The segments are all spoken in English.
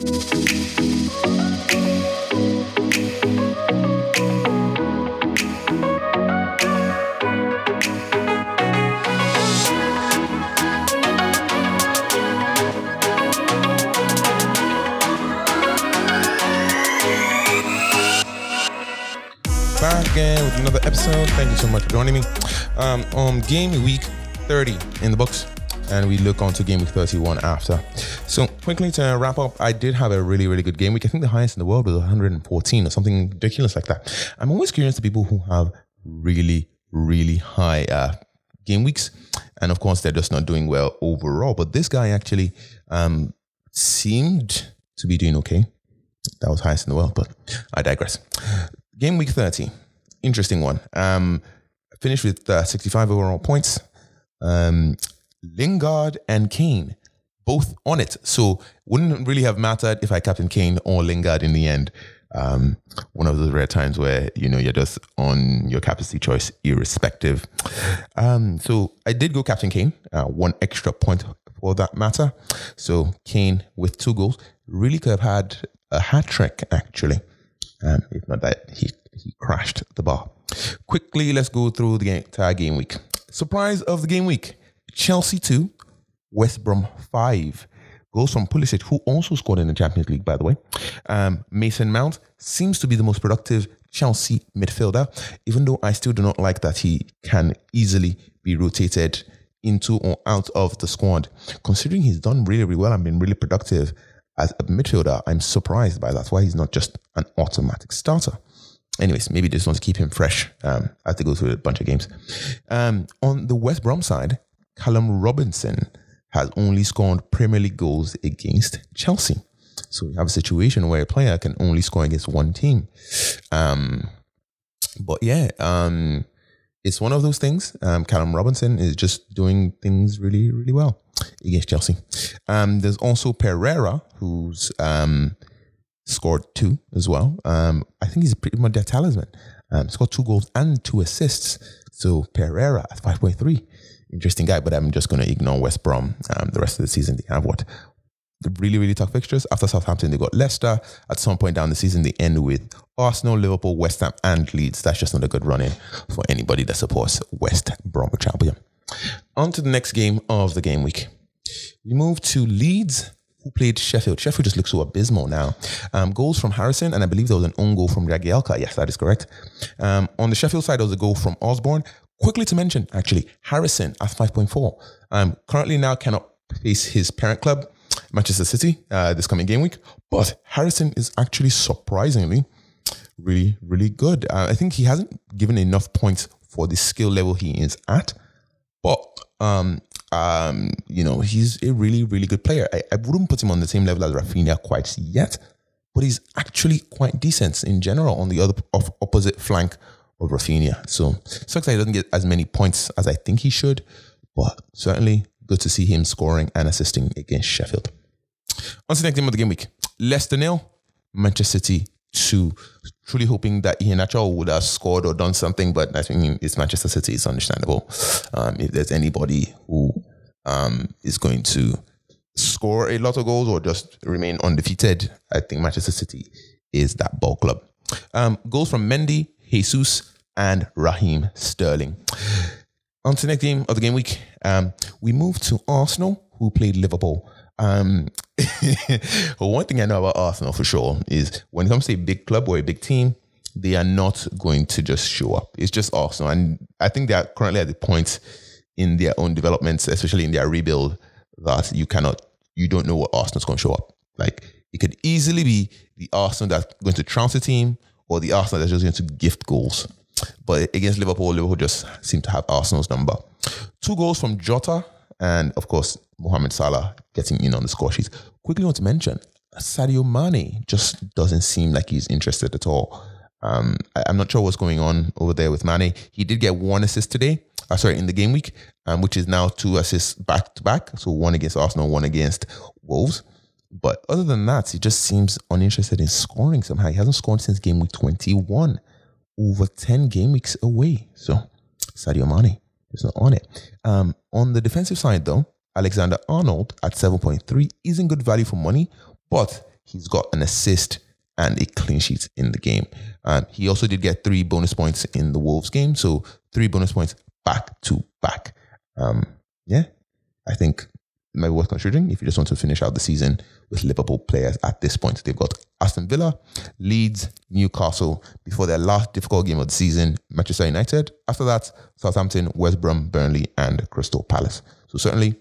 Back again with another episode. Thank you so much for joining me. Um, on game week 30 in the books, and we look on to game week 31 after. So, quickly to wrap up, I did have a really, really good game week. I think the highest in the world was 114 or something ridiculous like that. I'm always curious to people who have really, really high uh, game weeks. And of course, they're just not doing well overall. But this guy actually um, seemed to be doing okay. That was highest in the world, but I digress. Game week 30, interesting one. Um, finished with uh, 65 overall points. Um, Lingard and Kane, both on it. So wouldn't really have mattered if I captain Kane or Lingard in the end. Um, one of those rare times where you know you're just on your captaincy choice, irrespective. Um, so I did go captain Kane, uh, one extra point for that matter. So Kane with two goals really could have had a hat trick actually, um, if not that he he crashed the bar. Quickly, let's go through the entire game week. Surprise of the game week: Chelsea two, West Brom five. Goals from Pulisic, who also scored in the Champions League, by the way. Um, Mason Mount seems to be the most productive Chelsea midfielder, even though I still do not like that he can easily be rotated into or out of the squad. Considering he's done really, really well and been really productive as a midfielder, I'm surprised by that. Why he's not just an automatic starter. Anyways, maybe just want to keep him fresh um, as they go through a bunch of games. Um, on the West Brom side, Callum Robinson has only scored Premier League goals against Chelsea. So we have a situation where a player can only score against one team. Um, but yeah, um, it's one of those things. Um, Callum Robinson is just doing things really, really well against Chelsea. Um, there's also Pereira, who's um, scored two as well. Um, I think he's pretty much their talisman. Um, scored two goals and two assists. So Pereira at 5.3 interesting guy, but I'm just going to ignore West Brom. Um, the rest of the season, they have what? The really, really tough fixtures. After Southampton, they got Leicester. At some point down the season, they end with Arsenal, Liverpool, West Ham, and Leeds. That's just not a good run in for anybody that supports West Bromwich Albion. On to the next game of the game week. We move to Leeds, who played Sheffield. Sheffield just looks so abysmal now. Um, goals from Harrison, and I believe there was an own goal from Jagielka. Yes, that is correct. Um, on the Sheffield side, there was a goal from Osborne. Quickly to mention, actually, Harrison at 5.4. Um, currently now cannot face his parent club, Manchester City, uh, this coming game week. But Harrison is actually surprisingly really, really good. Uh, I think he hasn't given enough points for the skill level he is at. But, um, um, you know, he's a really, really good player. I, I wouldn't put him on the same level as Rafinha quite yet, but he's actually quite decent in general on the other of opposite flank of Rafinha. So sucks that he doesn't get as many points as I think he should, but certainly good to see him scoring and assisting against Sheffield. On to the next game of the game week. Leicester nil, Manchester City two. Truly hoping that Iheanacho would have scored or done something, but I think it's Manchester City. It's understandable. Um, if there's anybody who um, is going to score a lot of goals or just remain undefeated, I think Manchester City is that ball club. Um, goals from Mendy, Jesus, and Raheem Sterling. On to the next game of the game week, um, we move to Arsenal, who played Liverpool. Um, well, one thing I know about Arsenal for sure is when it comes to a big club or a big team, they are not going to just show up. It's just Arsenal. And I think they are currently at the point in their own developments, especially in their rebuild, that you cannot, you don't know what Arsenal's going to show up. Like it could easily be the Arsenal that's going to trounce a team or the Arsenal that's just going to gift goals. But against Liverpool, Liverpool just seemed to have Arsenal's number. Two goals from Jota and, of course, Mohamed Salah getting in on the score sheet. Quickly want to mention, Sadio Mane just doesn't seem like he's interested at all. Um, I, am not sure what's going on over there with Mane. He did get one assist today, uh, sorry, in the game week, um, which is now two assists back to back. So one against Arsenal, one against Wolves. But other than that, he just seems uninterested in scoring somehow. He hasn't scored since game week 21, over 10 game weeks away. So Sadio Mane is not on it. Um, on the defensive side, though, Alexander Arnold at 7.3 isn't good value for money, but he's got an assist and a clean sheet in the game. Um, he also did get three bonus points in the Wolves game, so three bonus points back to back. Um, yeah, I think maybe worth considering if you just want to finish out the season with Liverpool players at this point. They've got Aston Villa, Leeds, Newcastle before their last difficult game of the season, Manchester United. After that, Southampton, West Brom, Burnley, and Crystal Palace. So certainly,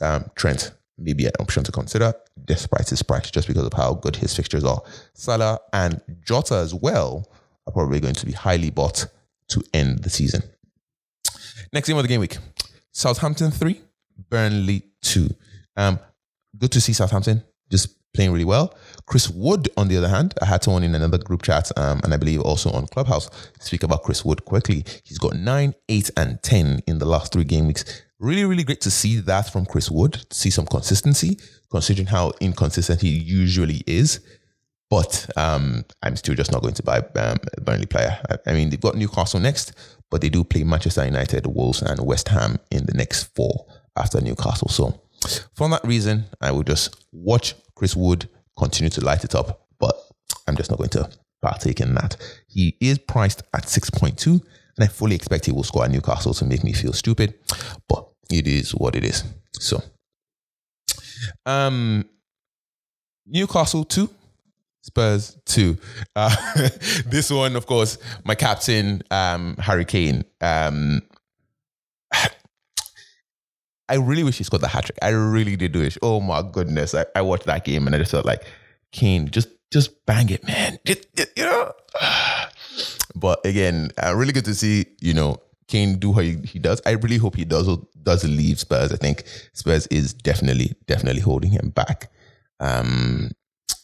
um, Trent may be an option to consider despite his price, just because of how good his fixtures are. Salah and Jota as well are probably going to be highly bought to end the season. Next game of the game week. Southampton 3, Burnley 2. Um, good to see Southampton just playing really well. Chris Wood, on the other hand, I had someone in another group chat, um, and I believe also on Clubhouse, speak about Chris Wood quickly. He's got 9, 8, and 10 in the last three game weeks. Really, really great to see that from Chris Wood, see some consistency, considering how inconsistent he usually is. But um, I'm still just not going to buy um, a Burnley player. I, I mean, they've got Newcastle next, but they do play Manchester United, Wolves, and West Ham in the next four after Newcastle. So for that reason, I will just watch Chris Wood continue to light it up, but I'm just not going to partake in that. He is priced at 6.2, and I fully expect he will score at Newcastle to make me feel stupid, but it is what it is. So, um, Newcastle 2, Spurs 2. Uh, this one, of course, my captain, um, Harry Kane. Um, I really wish he scored the hat trick. I really did wish. Oh my goodness. I, I watched that game and I just felt like, Kane, just just bang it, man. It, you know? but again, uh, really good to see, you know, Kane do how he, he does. I really hope he does does leave Spurs. I think Spurs is definitely, definitely holding him back. Um,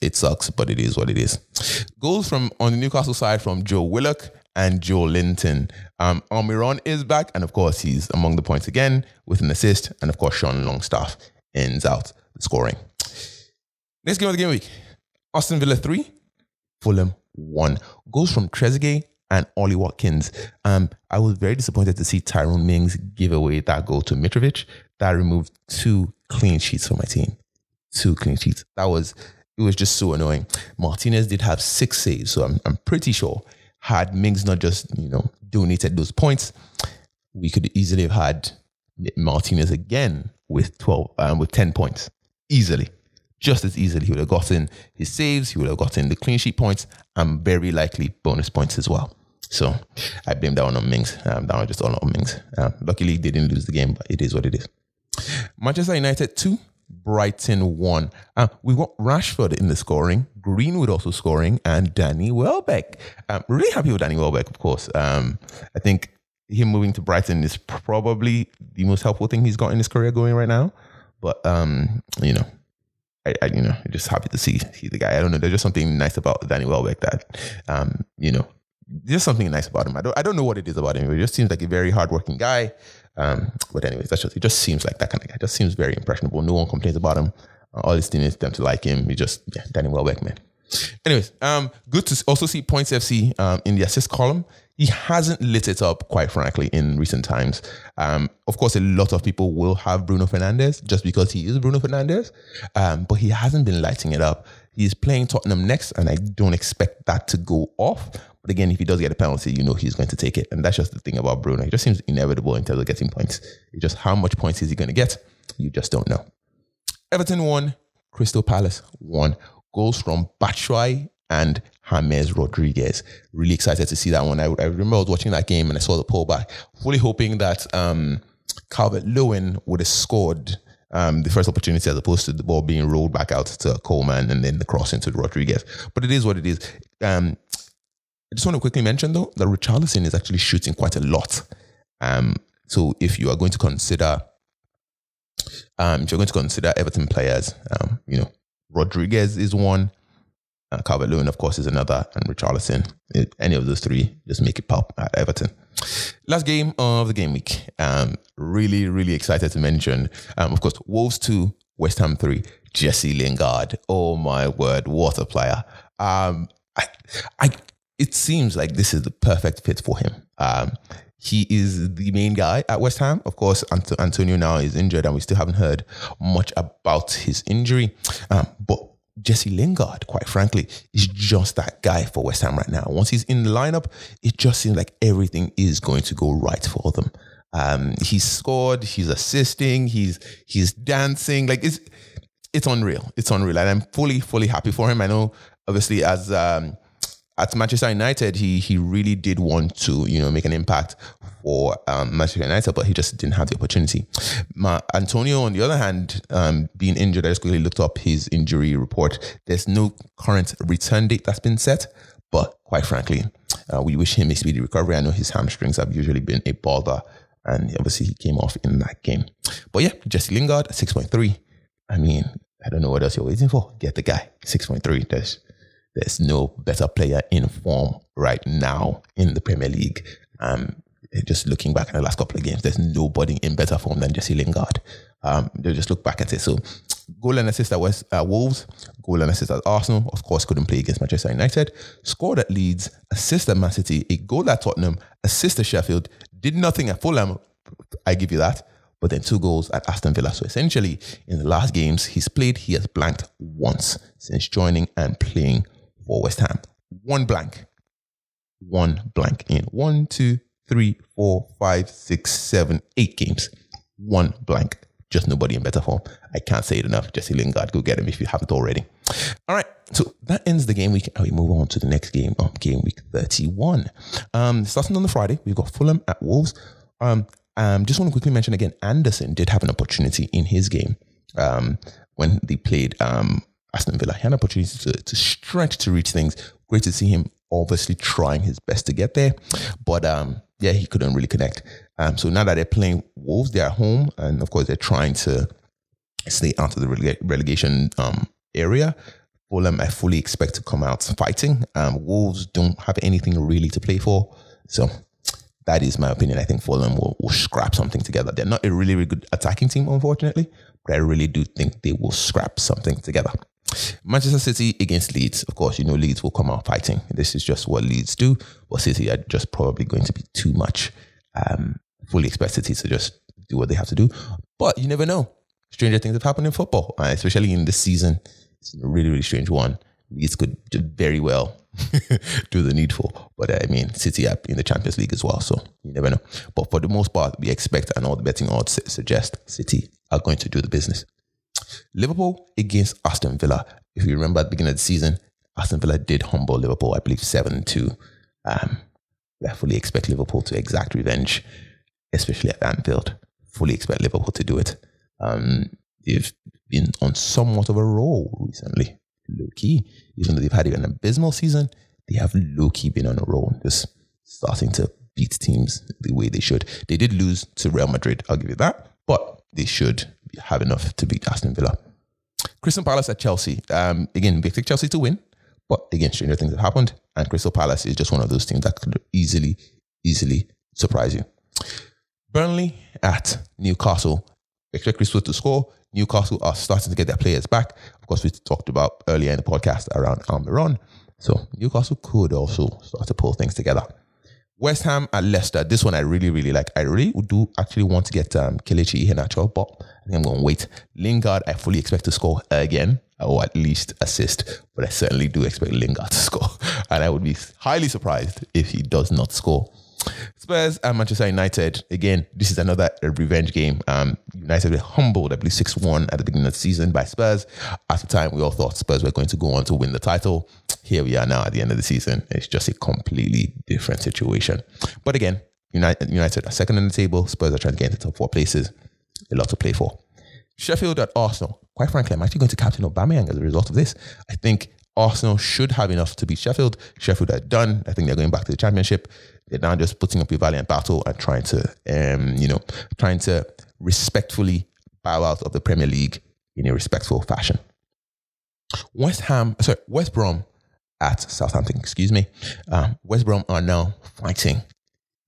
it sucks, but it is what it is. Goals from on the Newcastle side from Joe Willock and Joelinton. Um, Almiron is back, and of course, he's among the points again with an assist. And of course, Sean Longstaff ends out the scoring. Next game of the game week Aston Villa 3, Fulham 1. Goals from Trezeguet and Ollie Watkins. Um, I was very disappointed to see Tyrone Mings give away that goal to Mitrovic. That removed two clean sheets for my team. Two clean sheets. That was it was just so annoying. Martinez did have six saves, so I'm, I'm pretty sure had Mings not just, you know, donated those points, we could easily have had Martinez again with 12, um, with 10 points. Easily. Just as easily. He would have gotten his saves, he would have gotten the clean sheet points, and very likely bonus points as well. So I blame that one on Mings. Um, that one just all on Mings. Um, luckily, they didn't lose the game, but it is what it is. Manchester United 2, Brighton won. Uh, we've got Rashford in the scoring, Greenwood also scoring, and Danny Welbeck. Um, really happy with Danny Welbeck, of course. Um, I think him moving to Brighton is probably the most helpful thing he's got in his career going right now. But um, you know, I, I you know, just happy to see see the guy. I don't know. There's just something nice about Danny Welbeck that um, you know, there's something nice about him. I don't I don't know what it is about him. It just seems like a very hardworking guy. Um, but anyways, that's just it. Just seems like that kind of guy. Just seems very impressionable. No one complains about him. All this thing is them to like him. He just yeah, Danny Welbeck, man. Anyways, um, good to also see Points FC um, in the assist column. He hasn't lit it up, quite frankly, in recent times. Um, of course, a lot of people will have Bruno Fernandes just because he is Bruno Fernandes, um, but he hasn't been lighting it up. He's playing Tottenham next, and I don't expect that to go off. But again, if he does get a penalty, you know he's going to take it. And that's just the thing about Bruno. He just seems inevitable in terms of getting points. It's just how much points is he going to get? You just don't know. Everton won. Crystal Palace won. Goals from Batshuayi and James Rodriguez. Really excited to see that one. I, I, remember I was watching that game and I saw the pullback, fully hoping that um, Calvert Lewin would have scored um, the first opportunity as opposed to the ball being rolled back out to Coleman and then the cross into Rodriguez. But it is what it is. Um, I just want to quickly mention though that Richarlison is actually shooting quite a lot. Um, so if you are going to consider, um, if you're going to consider Everton players, um, you know, Rodriguez is one, uh, Calvert Lewin, of course, is another, and Richarlison. any of those three, just make it pop at Everton. Last game of the game week. Um, really, really excited to mention, um, of course, Wolves 2, West Ham 3, Jesse Lingard. Oh my word, what a player. Um, I, I it seems like this is the perfect fit for him. Um, he is the main guy at West Ham. Of course, Antonio now is injured, and we still haven't heard much about his injury. Um, but Jesse Lingard, quite frankly, is just that guy for West Ham right now. Once he's in the lineup, it just seems like everything is going to go right for them. Um, he's scored, he's assisting, he's he's dancing. Like it's it's unreal. It's unreal. And I'm fully, fully happy for him. I know obviously as um at Manchester United, he he really did want to, you know, make an impact for um, Manchester United, but he just didn't have the opportunity. Ma, Antonio, on the other hand, um, being injured, I just quickly looked up his injury report. There's no current return date that's been set, but quite frankly, uh, we wish him a speedy recovery. I know his hamstrings have usually been a bother, and obviously he came off in that game. But yeah, Jesse Lingard, 6.3. I mean, I don't know what else you're waiting for. Get the guy, 6.3. There's there's no better player in form right now in the Premier League. Um, just looking back in the last couple of games, there's nobody in better form than Jesse Lingard. Um, they just look back and say, so goal and assist at West uh, Wolves, goal and assist at Arsenal. Of course, couldn't play against Manchester United. Scored at Leeds, assist at Man City, a goal at Tottenham, assist at Sheffield. Did nothing at Fulham. I give you that. But then two goals at Aston Villa. So essentially, in the last games he's played, he has blanked once since joining and playing for West Ham. One blank. One blank in one, two, three, four, five, six, seven, eight games. One blank. Just nobody in better form. I can't say it enough. Jesse Lingard, go get him if you haven't already. All right. So that ends the game week. We move on to the next game, um, game week 31. Um, starting on the Friday, we've got Fulham at Wolves. Um, um, just want to quickly mention again, Andersen did have an opportunity in his game um, when they played um, Aston Villa. He had an opportunity to, to stretch to reach things. Great to see him obviously trying his best to get there. But um, yeah, he couldn't really connect. Um, so now that they're playing Wolves, they're at home, and of course they're trying to stay out of the relega- relegation um, area. Fulham, I fully expect to come out fighting. Um, Wolves don't have anything really to play for, so that is my opinion. I think Fulham will, will scrap something together. They're not a really, really good attacking team, unfortunately, but I really do think they will scrap something together. Manchester City against Leeds. Of course, you know Leeds will come out fighting. This is just what Leeds do. But City are just probably going to be too much. Um, fully expect City to just do what they have to do. But you never know. Stranger things have happened in football, uh, especially in this season. It's a really, really strange one. Leeds could very well do the needful. But uh, I mean, City are in the Champions League as well, so you never know. But for the most part, we expect, and all the betting odds suggest City are going to do the business. Liverpool against Aston Villa. If you remember at the beginning of the season, Aston Villa did humble Liverpool, I believe 7 2. Um, I fully expect Liverpool to exact revenge, especially at Anfield. Fully expect Liverpool to do it. Um, they've been on somewhat of a roll recently, low key. Even though they've had an abysmal season, they have low key been on a roll, just starting to beat teams the way they should. They did lose to Real Madrid, I'll give you that, but they should have enough to beat Aston Villa. Chris Wood Palace at Chelsea. Um, again, we expect Chelsea to win, but again, stranger things have happened, and Crystal Palace is just one of those teams that could easily, easily surprise you. Burnley at Newcastle. Expect Crystal to score. Newcastle are starting to get their players back. Of course, we talked about earlier in the podcast around Almiron. So Newcastle could also start to pull things together. West Ham at Leicester. This one I really, really like. I really do actually want to get um, Kelechi Iheanacho, but I think I'm going to wait. Lingard, I fully expect to score again, or at least assist, but I certainly do expect Lingard to score. And I would be highly surprised if he does not score. Spurs and Manchester United. Again, this is another revenge game. Um, United were humbled, I believe, 6 1 at the beginning of the season by Spurs. At the time, we all thought Spurs were going to go on to win the title. Here we are now at the end of the season. It's just a completely different situation. But again, United, are second in the table. Spurs are trying to get into top four places. A lot to play for. Sheffield at Arsenal. Quite frankly, I'm actually going to captain Aubameyang as a result of this. I think Arsenal should have enough to beat Sheffield. Sheffield are done. I think they're going back to the championship. They're now just putting up a valiant battle and trying to, um, you know, trying to respectfully bow out of the Premier League in a respectful fashion. West Ham, sorry, West Brom at Southampton, excuse me. Um, West Brom are now fighting,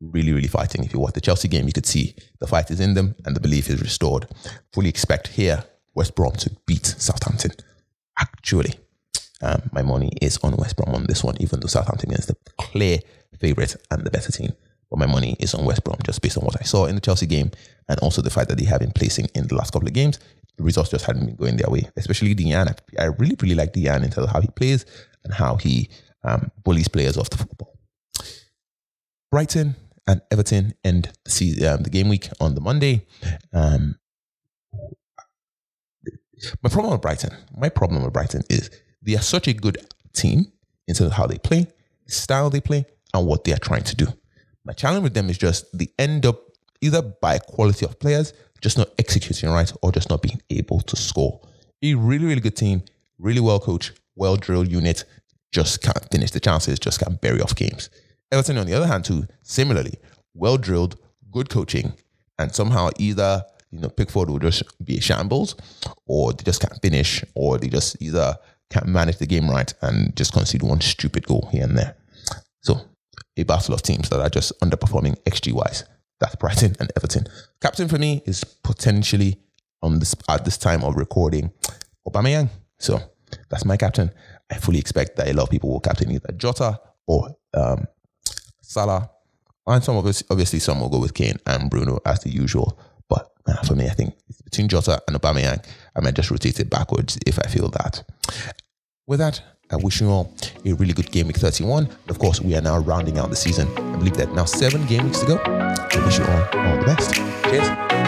really, really fighting. If you watch the Chelsea game, you could see the fight is in them and the belief is restored. Fully expect here West Brom to beat Southampton. Actually, um, my money is on West Brom on this one, even though Southampton is the clear favourite and the better team. But my money is on West Brom just based on what I saw in the Chelsea game and also the fact that they have been placing in the last couple of games. the results just hadn't been going their way, especially Dejan. I, really, really like Dejan in terms of how he plays and how he um, bullies players off the football. Brighton and Everton end the, season, um, the game week on the Monday. Um, my problem with Brighton, my problem with Brighton is they are such a good team in terms of how they play, the style they play, and what they are trying to do. My challenge with them is just the end up either by quality of players, just not executing right, or just not being able to score. A really, really good team, really well coached, well drilled unit, just can't finish the chances, just can't bury off games. Everton, on the other hand, too, similarly, well drilled, good coaching, and somehow either you know Pickford will just be a shambles, or they just can't finish, or they just either can't manage the game right and just concede one stupid goal here and there. A battle of teams that are just underperforming XG wise. That's Brighton and Everton. Captain for me is potentially on this at this time of recording, Aubameyang. So that's my captain. I fully expect that a lot of people will captain either Jota or um, Salah, and some of us obviously some will go with Kane and Bruno as the usual. But uh, for me, I think between Jota and Aubameyang, I might just rotate it backwards if I feel that. With that, I wish you all a really good game week 31. Of course, we are now rounding out the season. I believe that now seven game weeks to go. I wish you all all the best. Cheers.